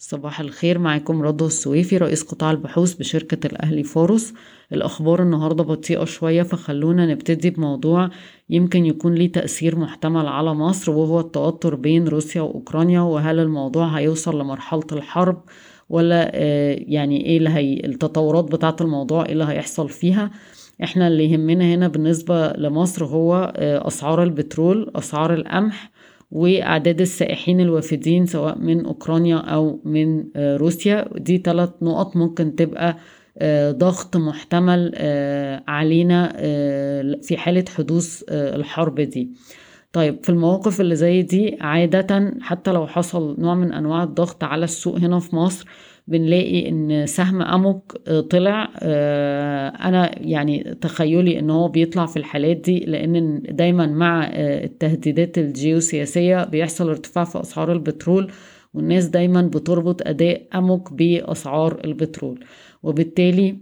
صباح الخير معاكم رضوى السويفي رئيس قطاع البحوث بشركة الأهلي فاروس الأخبار النهاردة بطيئة شوية فخلونا نبتدي بموضوع يمكن يكون ليه تأثير محتمل على مصر وهو التوتر بين روسيا وأوكرانيا وهل الموضوع هيوصل لمرحلة الحرب ولا يعني إيه اللي هي التطورات بتاعة الموضوع إيه اللي هيحصل فيها. إحنا اللي يهمنا هنا بالنسبة لمصر هو أسعار البترول أسعار القمح وأعداد السائحين الوافدين سواء من أوكرانيا أو من روسيا. دي ثلاث نقط ممكن تبقى ضغط محتمل علينا في حالة حدوث الحرب دي. طيب في المواقف اللي زي دي عادة حتى لو حصل نوع من أنواع الضغط على السوق هنا في مصر بنلاقي إن سهم اموك طلع أنا يعني تخيلي إن هو بيطلع في الحالات دي لأن دايما مع التهديدات الجيوسياسية بيحصل ارتفاع في أسعار البترول والناس دايما بتربط أداء اموك بأسعار البترول. وبالتالي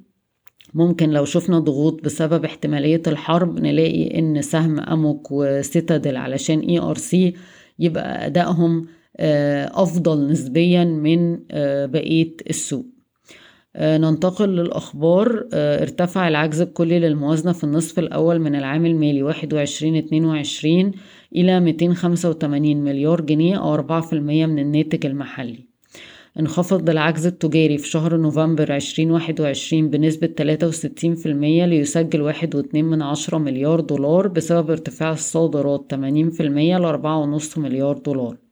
ممكن لو شفنا ضغوط بسبب احتمالية الحرب نلاقي إن سهم اموك وستادل علشان اي ار سي يبقى أدائهم أفضل نسبيا من بقية السوق. ننتقل للأخبار. ارتفع العجز الكلي للموازنة في النصف الأول من العام المالي 21-22 إلى 285 مليار جنيه أو 4% من الناتج المحلي. انخفض العجز التجاري في شهر نوفمبر 2021 بنسبة 63% ليسجل 1.2 من عشرة مليار دولار بسبب ارتفاع الصادرات 80% ل 4.5 مليار دولار.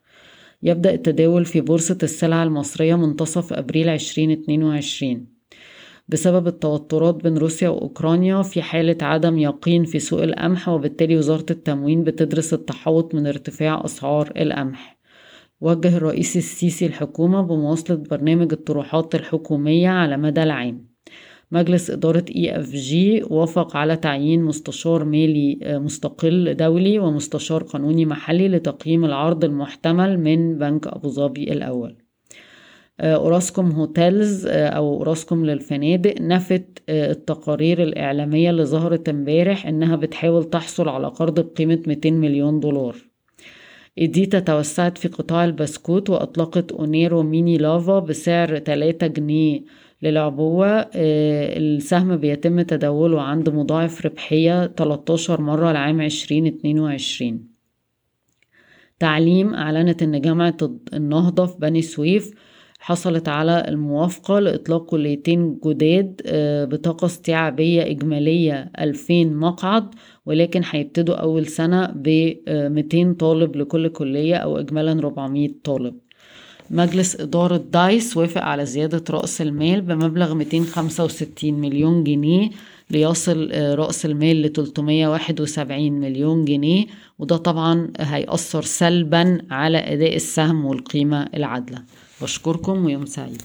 يبدأ التداول في بورصة السلع المصرية منتصف أبريل 2022 بسبب التوترات بين روسيا وأوكرانيا في حالة عدم يقين في سوق القمح وبالتالي وزارة التموين بتدرس التحوط من ارتفاع أسعار القمح. وجه الرئيس السيسي الحكومة بمواصلة برنامج الطروحات الحكومية على مدى العام. مجلس إدارة EFG وافق على تعيين مستشار مالي مستقل دولي ومستشار قانوني محلي لتقييم العرض المحتمل من بنك أبو ظبي الأول. أوراسكوم Hotels أو أوراسكوم للفنادق نفت التقارير الإعلامية اللي ظهرت امبارح إنها بتحاول تحصل على قرض بقيمة 200 مليون دولار. إديتا توسعت في قطاع البسكوت وأطلقت أونيرو ميني لافا بسعر 3 جنيه. للعبوة السهم بيتم تداوله عند مضاعف ربحية 13 مرة لعام 2022 تعليم أعلنت أن جامعة النهضة في بني سويف حصلت على الموافقة لإطلاق كليتين جداد بطاقة استيعابية إجمالية 2000 مقعد ولكن هيبتدوا أول سنة ب 200 طالب لكل كلية أو إجمالا 400 طالب. مجلس إدارة دايس وافق على زيادة رأس المال بمبلغ 265 مليون جنيه ليصل رأس المال ل 371 مليون جنيه وده طبعا هيأثر سلبا على أداء السهم والقيمة العادلة. بشكركم ويوم سعيد.